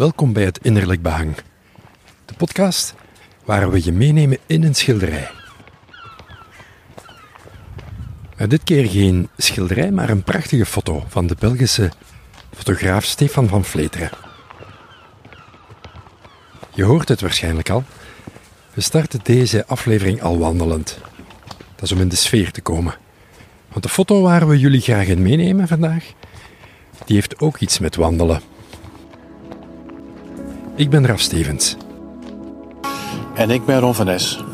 Welkom bij het Innerlijk Behang. De podcast waar we je meenemen in een schilderij. Maar dit keer geen schilderij, maar een prachtige foto van de Belgische fotograaf Stefan van Vleteren. Je hoort het waarschijnlijk al. We starten deze aflevering al wandelend. Dat is om in de sfeer te komen. Want de foto waar we jullie graag in meenemen vandaag, die heeft ook iets met wandelen. Ik ben Raf Stevens. En ik ben Ron van Es.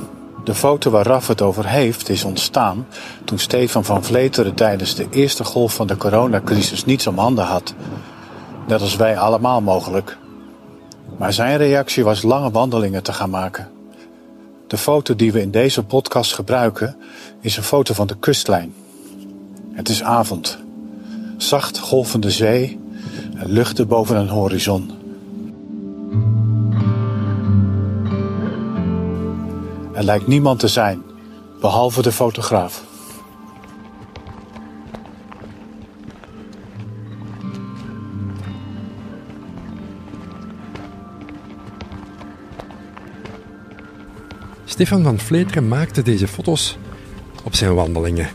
De foto waar Raf het over heeft is ontstaan toen Stefan van Vleteren tijdens de eerste golf van de coronacrisis niets om handen had. Net als wij allemaal mogelijk. Maar zijn reactie was lange wandelingen te gaan maken. De foto die we in deze podcast gebruiken is een foto van de kustlijn. Het is avond. Zacht golvende zee en luchten boven een horizon. Er lijkt niemand te zijn, behalve de fotograaf. Stefan van Vleteren maakte deze foto's op zijn wandelingen.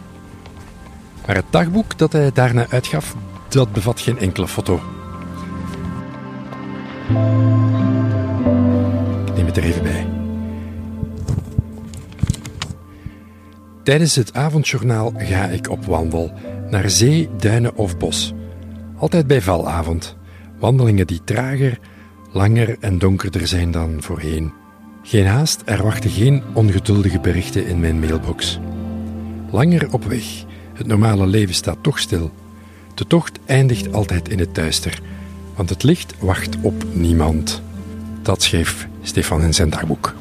Maar het dagboek dat hij daarna uitgaf, dat bevat geen enkele foto. Ik neem het er even bij. Tijdens het avondjournaal ga ik op wandel naar zee, duinen of bos. Altijd bij valavond. Wandelingen die trager, langer en donkerder zijn dan voorheen. Geen haast, er wachten geen ongeduldige berichten in mijn mailbox. Langer op weg. Het normale leven staat toch stil. De tocht eindigt altijd in het duister, want het licht wacht op niemand. Dat schreef Stefan in zijn dagboek.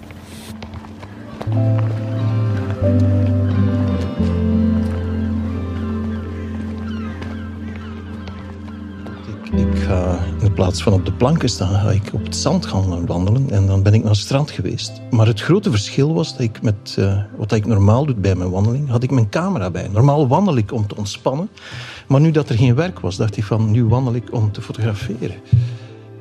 In plaats van op de planken staan, ga ik op het zand gaan wandelen. En dan ben ik naar het strand geweest. Maar het grote verschil was dat ik met uh, wat ik normaal doe bij mijn wandeling, had ik mijn camera bij. Normaal wandel ik om te ontspannen. Maar nu dat er geen werk was, dacht ik van nu wandel ik om te fotograferen.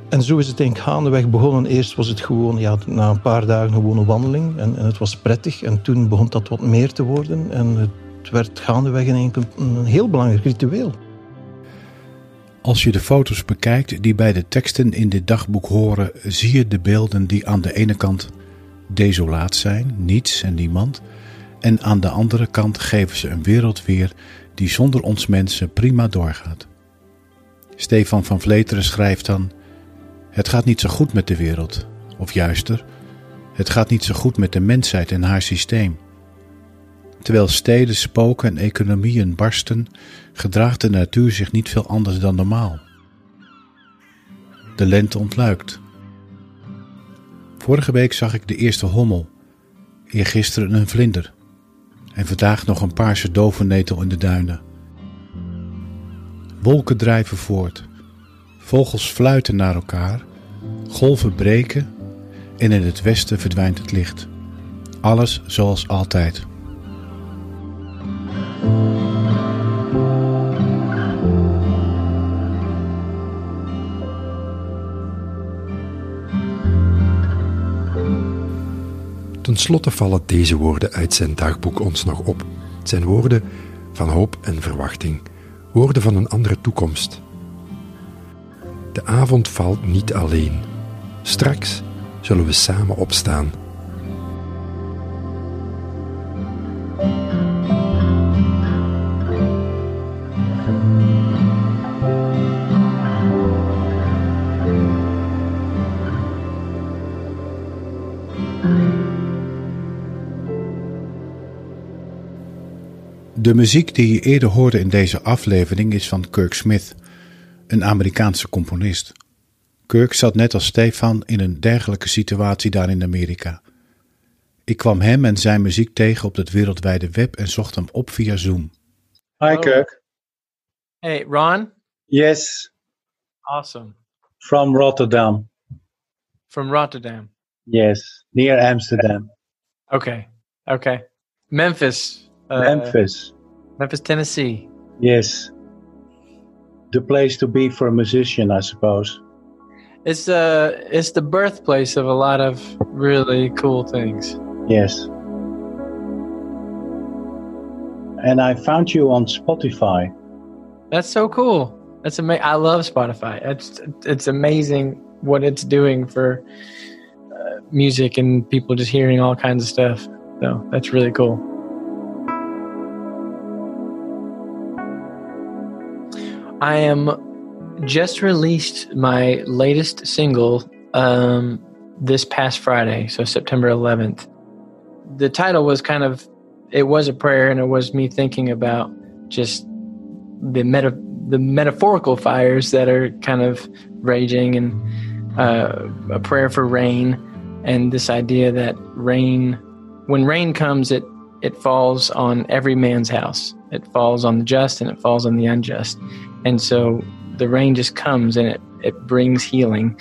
En zo is het denk ik gaandeweg begonnen. Eerst was het gewoon, ja, na een paar dagen gewoon een wandeling. En, en het was prettig. En toen begon dat wat meer te worden. En het werd gaandeweg in een heel belangrijk ritueel. Als je de foto's bekijkt die bij de teksten in dit dagboek horen, zie je de beelden die aan de ene kant desolaat zijn, niets en niemand, en aan de andere kant geven ze een wereld weer die zonder ons mensen prima doorgaat. Stefan van Vleteren schrijft dan: Het gaat niet zo goed met de wereld, of juister, het gaat niet zo goed met de mensheid en haar systeem. Terwijl steden spoken en economieën barsten, gedraagt de natuur zich niet veel anders dan normaal. De lente ontluikt. Vorige week zag ik de eerste hommel, eergisteren een vlinder en vandaag nog een paarse dovennetel in de duinen. Wolken drijven voort, vogels fluiten naar elkaar, golven breken en in het westen verdwijnt het licht. Alles zoals altijd. Slotte vallen deze woorden uit zijn dagboek ons nog op. Het zijn woorden van hoop en verwachting, woorden van een andere toekomst. De avond valt niet alleen. Straks zullen we samen opstaan. De muziek die je eerder hoorde in deze aflevering is van Kirk Smith, een Amerikaanse componist. Kirk zat net als Stefan in een dergelijke situatie daar in Amerika. Ik kwam hem en zijn muziek tegen op het wereldwijde web en zocht hem op via Zoom. Hi Kirk. Hey, Ron? Yes. Awesome. From Rotterdam. From Rotterdam. Yes, near Amsterdam. Okay. Okay. Memphis. Uh, Memphis. Memphis, Tennessee. Yes. The place to be for a musician, I suppose. It's uh it's the birthplace of a lot of really cool things. Yes. And I found you on Spotify. That's so cool. That's amazing. I love Spotify. It's it's amazing what it's doing for uh, music and people just hearing all kinds of stuff. So that's really cool. I am just released my latest single um, this past Friday, so September 11th. The title was kind of it was a prayer, and it was me thinking about just the meta the metaphorical fires that are kind of raging, and uh, a prayer for rain, and this idea that rain, when rain comes, it it falls on every man's house. It falls on the just and it falls on the unjust. And so the rain just comes and it, it brings healing.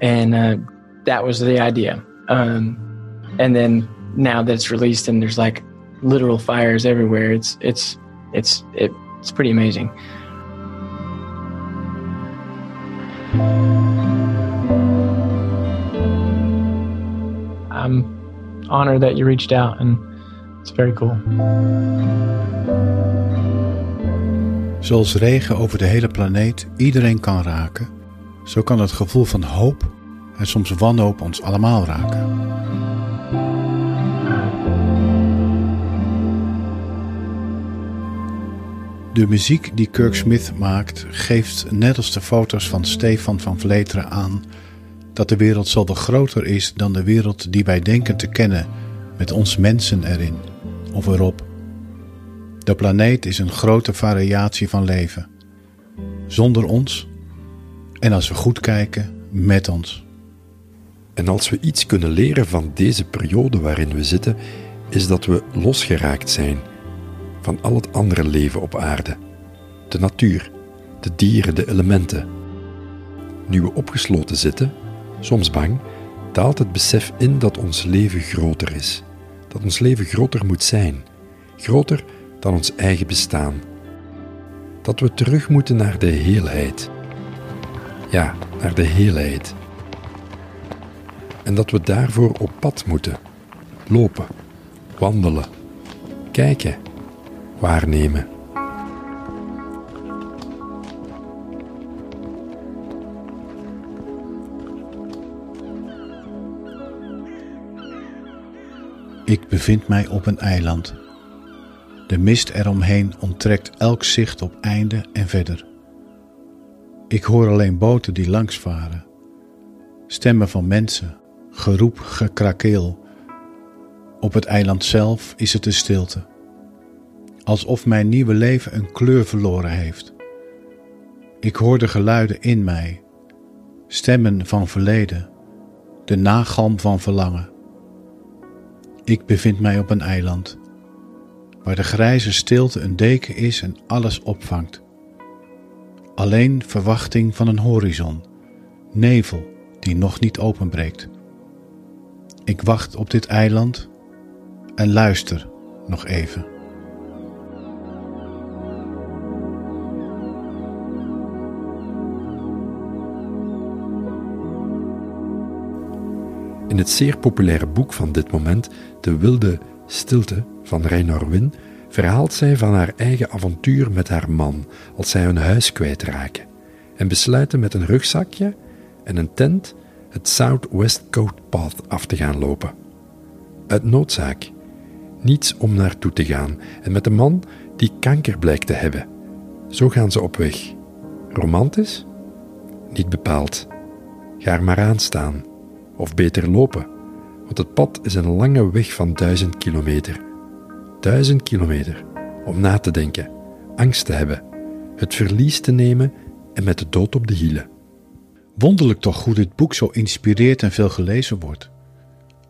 And uh, that was the idea. Um, and then now that it's released and there's like literal fires everywhere, it's it's it's it, it's pretty amazing. I'm honored that you reached out and it's very cool. Zoals regen over de hele planeet iedereen kan raken, zo kan het gevoel van hoop en soms wanhoop ons allemaal raken. De muziek die Kirk Smith maakt geeft net als de foto's van Stefan van Vleteren aan dat de wereld zoveel groter is dan de wereld die wij denken te kennen met ons mensen erin of erop. De planeet is een grote variatie van leven. Zonder ons en als we goed kijken, met ons. En als we iets kunnen leren van deze periode waarin we zitten, is dat we losgeraakt zijn van al het andere leven op aarde. De natuur, de dieren, de elementen. Nu we opgesloten zitten, soms bang, daalt het besef in dat ons leven groter is. Dat ons leven groter moet zijn. Groter dan ons eigen bestaan. Dat we terug moeten naar de heelheid. Ja, naar de heelheid. En dat we daarvoor op pad moeten. Lopen, wandelen, kijken, waarnemen. Ik bevind mij op een eiland. De mist eromheen onttrekt elk zicht op einde en verder. Ik hoor alleen boten die langs varen, stemmen van mensen, geroep, gekrakeel. Op het eiland zelf is het een stilte, alsof mijn nieuwe leven een kleur verloren heeft. Ik hoor de geluiden in mij, stemmen van verleden, de nagalm van verlangen. Ik bevind mij op een eiland, waar de grijze stilte een deken is en alles opvangt. Alleen verwachting van een horizon, nevel die nog niet openbreekt. Ik wacht op dit eiland en luister nog even. Het zeer populaire boek van dit moment, De Wilde Stilte van Reynor Win, verhaalt zij van haar eigen avontuur met haar man als zij hun huis kwijtraken en besluiten met een rugzakje en een tent het Southwest Coast Path af te gaan lopen. Uit noodzaak, niets om naartoe te gaan en met een man die kanker blijkt te hebben. Zo gaan ze op weg. Romantisch? Niet bepaald. Ga er maar aan staan. Of beter lopen, want het pad is een lange weg van duizend kilometer. Duizend kilometer om na te denken, angst te hebben, het verlies te nemen en met de dood op de hielen. Wonderlijk toch hoe dit boek zo inspireert en veel gelezen wordt.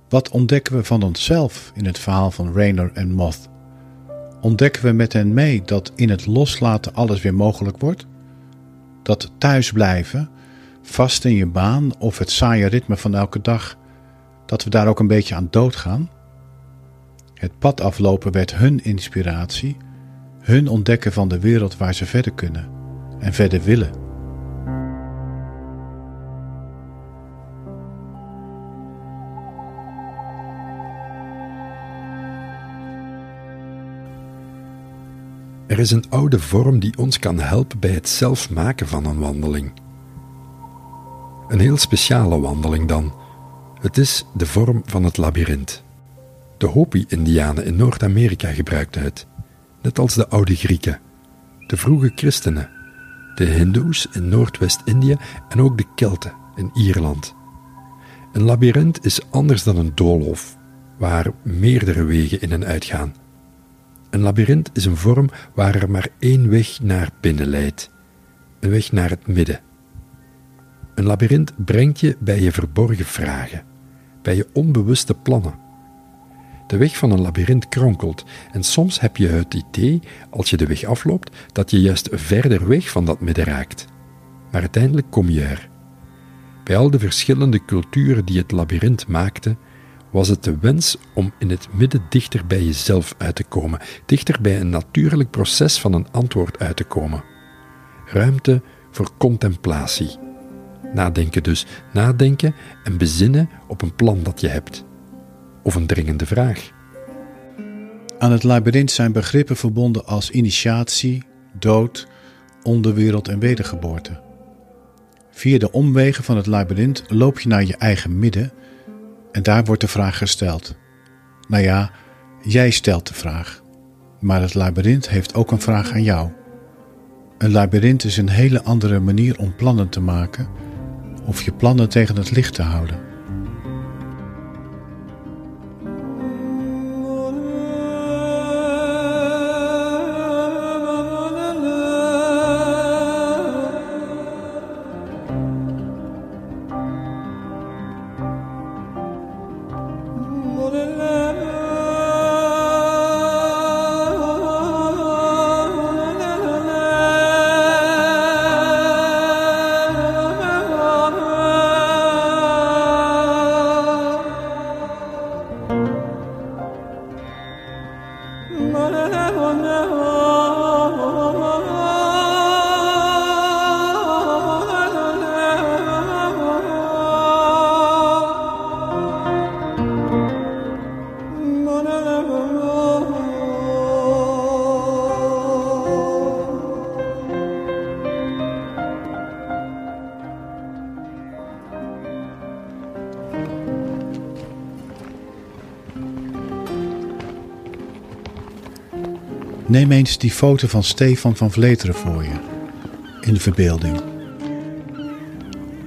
Wat ontdekken we van onszelf in het verhaal van Rainer en Moth? Ontdekken we met hen mee dat in het loslaten alles weer mogelijk wordt? Dat thuisblijven, vast in je baan of het saaie ritme van elke dag, dat we daar ook een beetje aan doodgaan? Het pad aflopen werd hun inspiratie, hun ontdekken van de wereld waar ze verder kunnen en verder willen. Er is een oude vorm die ons kan helpen bij het zelf maken van een wandeling. Een heel speciale wandeling dan. Het is de vorm van het labyrint. De Hopi-Indianen in Noord-Amerika gebruikten het, net als de oude Grieken, de vroege christenen, de Hindoes in Noordwest-Indië en ook de Kelten in Ierland. Een labyrint is anders dan een doolhof, waar meerdere wegen in en uitgaan. Een labyrint is een vorm waar er maar één weg naar binnen leidt, een weg naar het midden. Een labyrint brengt je bij je verborgen vragen, bij je onbewuste plannen. De weg van een labyrint kronkelt en soms heb je het idee, als je de weg afloopt, dat je juist verder weg van dat midden raakt. Maar uiteindelijk kom je er. Bij al de verschillende culturen die het labyrint maakten, was het de wens om in het midden dichter bij jezelf uit te komen, dichter bij een natuurlijk proces van een antwoord uit te komen. Ruimte voor contemplatie. Nadenken dus, nadenken en bezinnen op een plan dat je hebt. Of een dringende vraag. Aan het labyrint zijn begrippen verbonden als initiatie, dood, onderwereld en wedergeboorte. Via de omwegen van het labyrint loop je naar je eigen midden en daar wordt de vraag gesteld. Nou ja, jij stelt de vraag, maar het labyrint heeft ook een vraag aan jou. Een labyrint is een hele andere manier om plannen te maken of je plannen tegen het licht te houden. نه Neem eens die foto van Stefan van Vleteren voor je, in de verbeelding.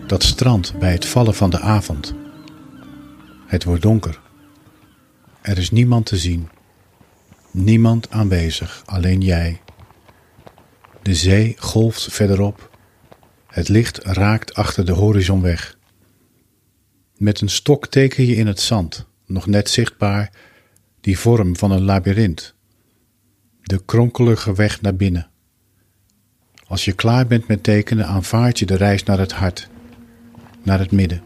Dat strand bij het vallen van de avond. Het wordt donker. Er is niemand te zien. Niemand aanwezig, alleen jij. De zee golft verderop. Het licht raakt achter de horizon weg. Met een stok teken je in het zand, nog net zichtbaar, die vorm van een labyrint de kronkelige weg naar binnen. Als je klaar bent met tekenen, aanvaard je de reis naar het hart, naar het midden.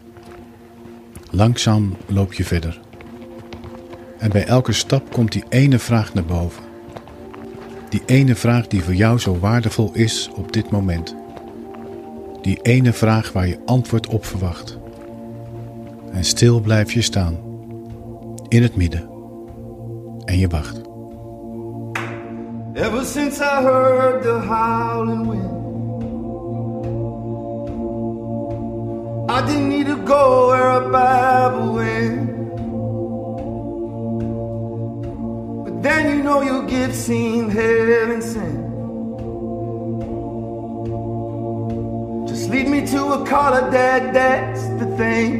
Langzaam loop je verder. En bij elke stap komt die ene vraag naar boven. Die ene vraag die voor jou zo waardevol is op dit moment. Die ene vraag waar je antwoord op verwacht. En stil blijf je staan, in het midden. En je wacht. Ever since I heard the howling wind, I didn't need to go where a Bible went. But then you know gift seemed heaven sent. Just lead me to a collar, Dad, that's the thing.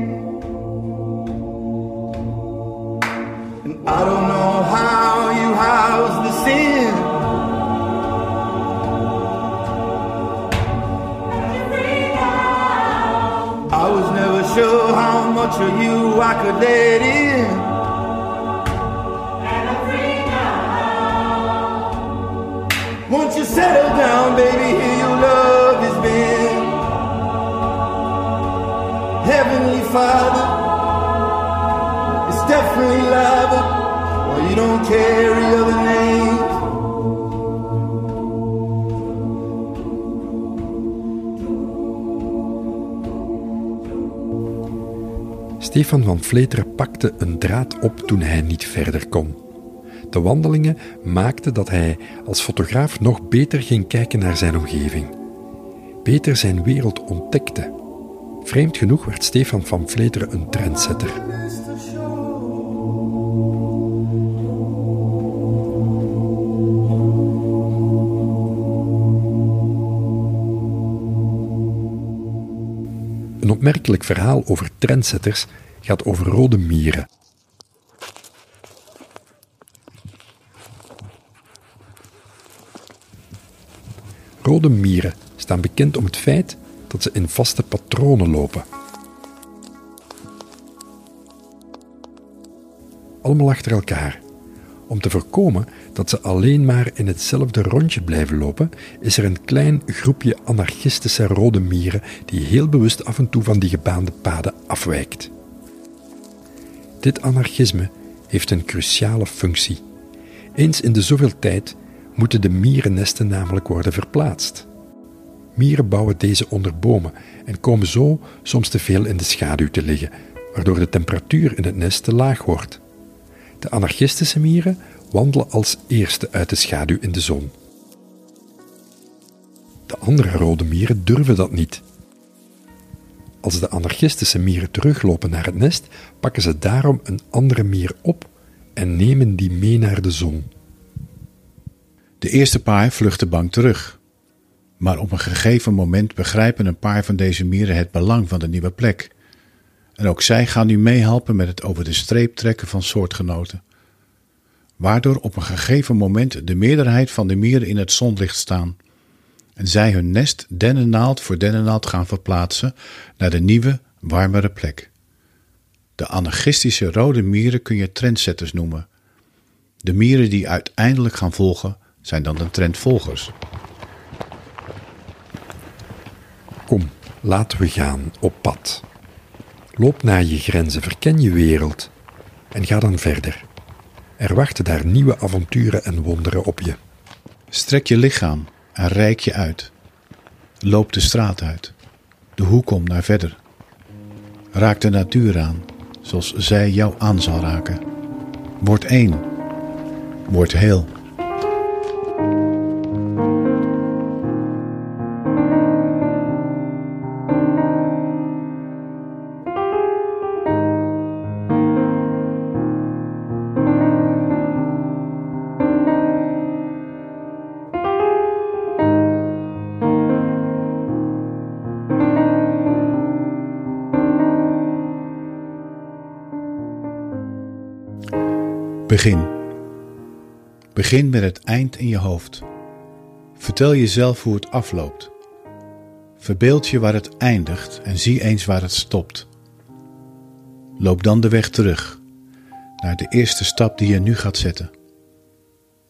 And I don't know how you house the sin. Much you I could let in. Once you settle down, baby, here your love has been. Heavenly Father, it's definitely lava. Well, you don't carry other names. Stefan van Vleteren pakte een draad op toen hij niet verder kon. De wandelingen maakten dat hij als fotograaf nog beter ging kijken naar zijn omgeving. Beter zijn wereld ontdekte. Vreemd genoeg werd Stefan van Vleteren een trendsetter. Opmerkelijk verhaal over trendsetters gaat over rode mieren. Rode mieren staan bekend om het feit dat ze in vaste patronen lopen. Allemaal achter elkaar. Om te voorkomen dat ze alleen maar in hetzelfde rondje blijven lopen, is er een klein groepje anarchistische rode mieren die heel bewust af en toe van die gebaande paden afwijkt. Dit anarchisme heeft een cruciale functie. Eens in de zoveel tijd moeten de mierennesten namelijk worden verplaatst. Mieren bouwen deze onder bomen en komen zo soms te veel in de schaduw te liggen, waardoor de temperatuur in het nest te laag wordt. De anarchistische mieren wandelen als eerste uit de schaduw in de zon. De andere rode mieren durven dat niet. Als de anarchistische mieren teruglopen naar het nest, pakken ze daarom een andere mier op en nemen die mee naar de zon. De eerste paar vluchten bang terug. Maar op een gegeven moment begrijpen een paar van deze mieren het belang van de nieuwe plek. En ook zij gaan nu meehelpen met het over de streep trekken van soortgenoten. Waardoor op een gegeven moment de meerderheid van de mieren in het zonlicht staan. En zij hun nest dennennaald voor dennennaald gaan verplaatsen naar de nieuwe, warmere plek. De anarchistische rode mieren kun je trendsetters noemen. De mieren die uiteindelijk gaan volgen zijn dan de trendvolgers. Kom, laten we gaan op pad. Loop naar je grenzen, verken je wereld en ga dan verder. Er wachten daar nieuwe avonturen en wonderen op je. Strek je lichaam en rijk je uit. Loop de straat uit, de hoek om naar verder. Raak de natuur aan, zoals zij jou aan zal raken. Word één. Word heel. Begin. Begin met het eind in je hoofd. Vertel jezelf hoe het afloopt. Verbeeld je waar het eindigt en zie eens waar het stopt. Loop dan de weg terug naar de eerste stap die je nu gaat zetten.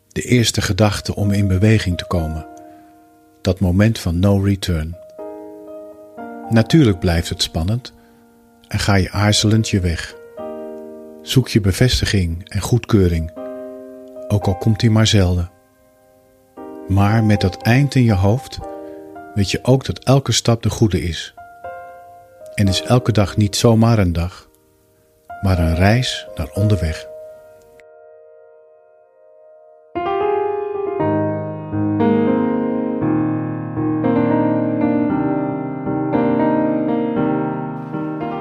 De eerste gedachte om in beweging te komen. Dat moment van no return. Natuurlijk blijft het spannend en ga je aarzelend je weg. Zoek je bevestiging en goedkeuring, ook al komt die maar zelden. Maar met dat eind in je hoofd weet je ook dat elke stap de goede is. En is elke dag niet zomaar een dag, maar een reis naar onderweg.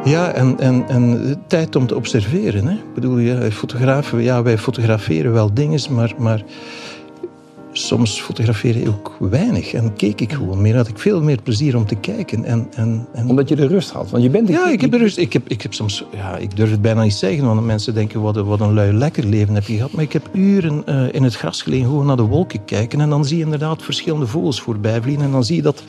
Ja, en, en, en tijd om te observeren. Hè? Ik bedoel, ja, fotografen, ja, wij fotograferen wel dingen, maar, maar soms fotografeer ik ook weinig en keek ik gewoon meer. Had ik veel meer plezier om te kijken. En, en, en... Omdat je de rust had. Want je bent ja, ik heb de rust. Ik heb, ik heb soms, ja, ik durf het bijna niet zeggen, want mensen denken wat, wat een lui lekker leven heb je gehad. Maar ik heb uren uh, in het gras gelegen, gewoon naar de wolken kijken. En dan zie je inderdaad verschillende vogels voorbij vliegen. En dan zie je dat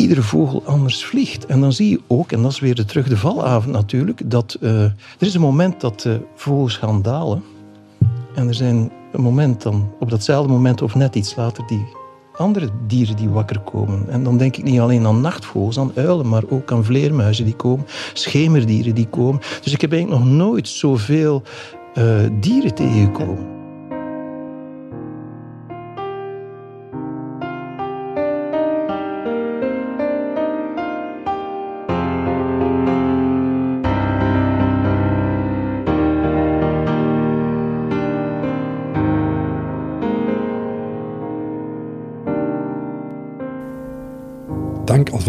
iedere vogel anders vliegt. En dan zie je ook, en dat is weer de terug de valavond natuurlijk, dat uh, er is een moment dat uh, vogels gaan dalen. En er zijn een moment dan, op datzelfde moment of net iets later, die andere dieren die wakker komen. En dan denk ik niet alleen aan nachtvogels, aan uilen, maar ook aan vleermuizen die komen, schemerdieren die komen. Dus ik heb eigenlijk nog nooit zoveel uh, dieren tegengekomen.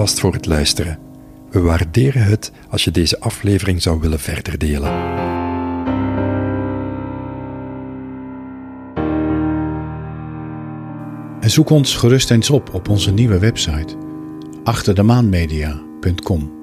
Alvast voor het luisteren. We waarderen het als je deze aflevering zou willen verder delen. En zoek ons gerust eens op op onze nieuwe website achterdemaanmedia.com.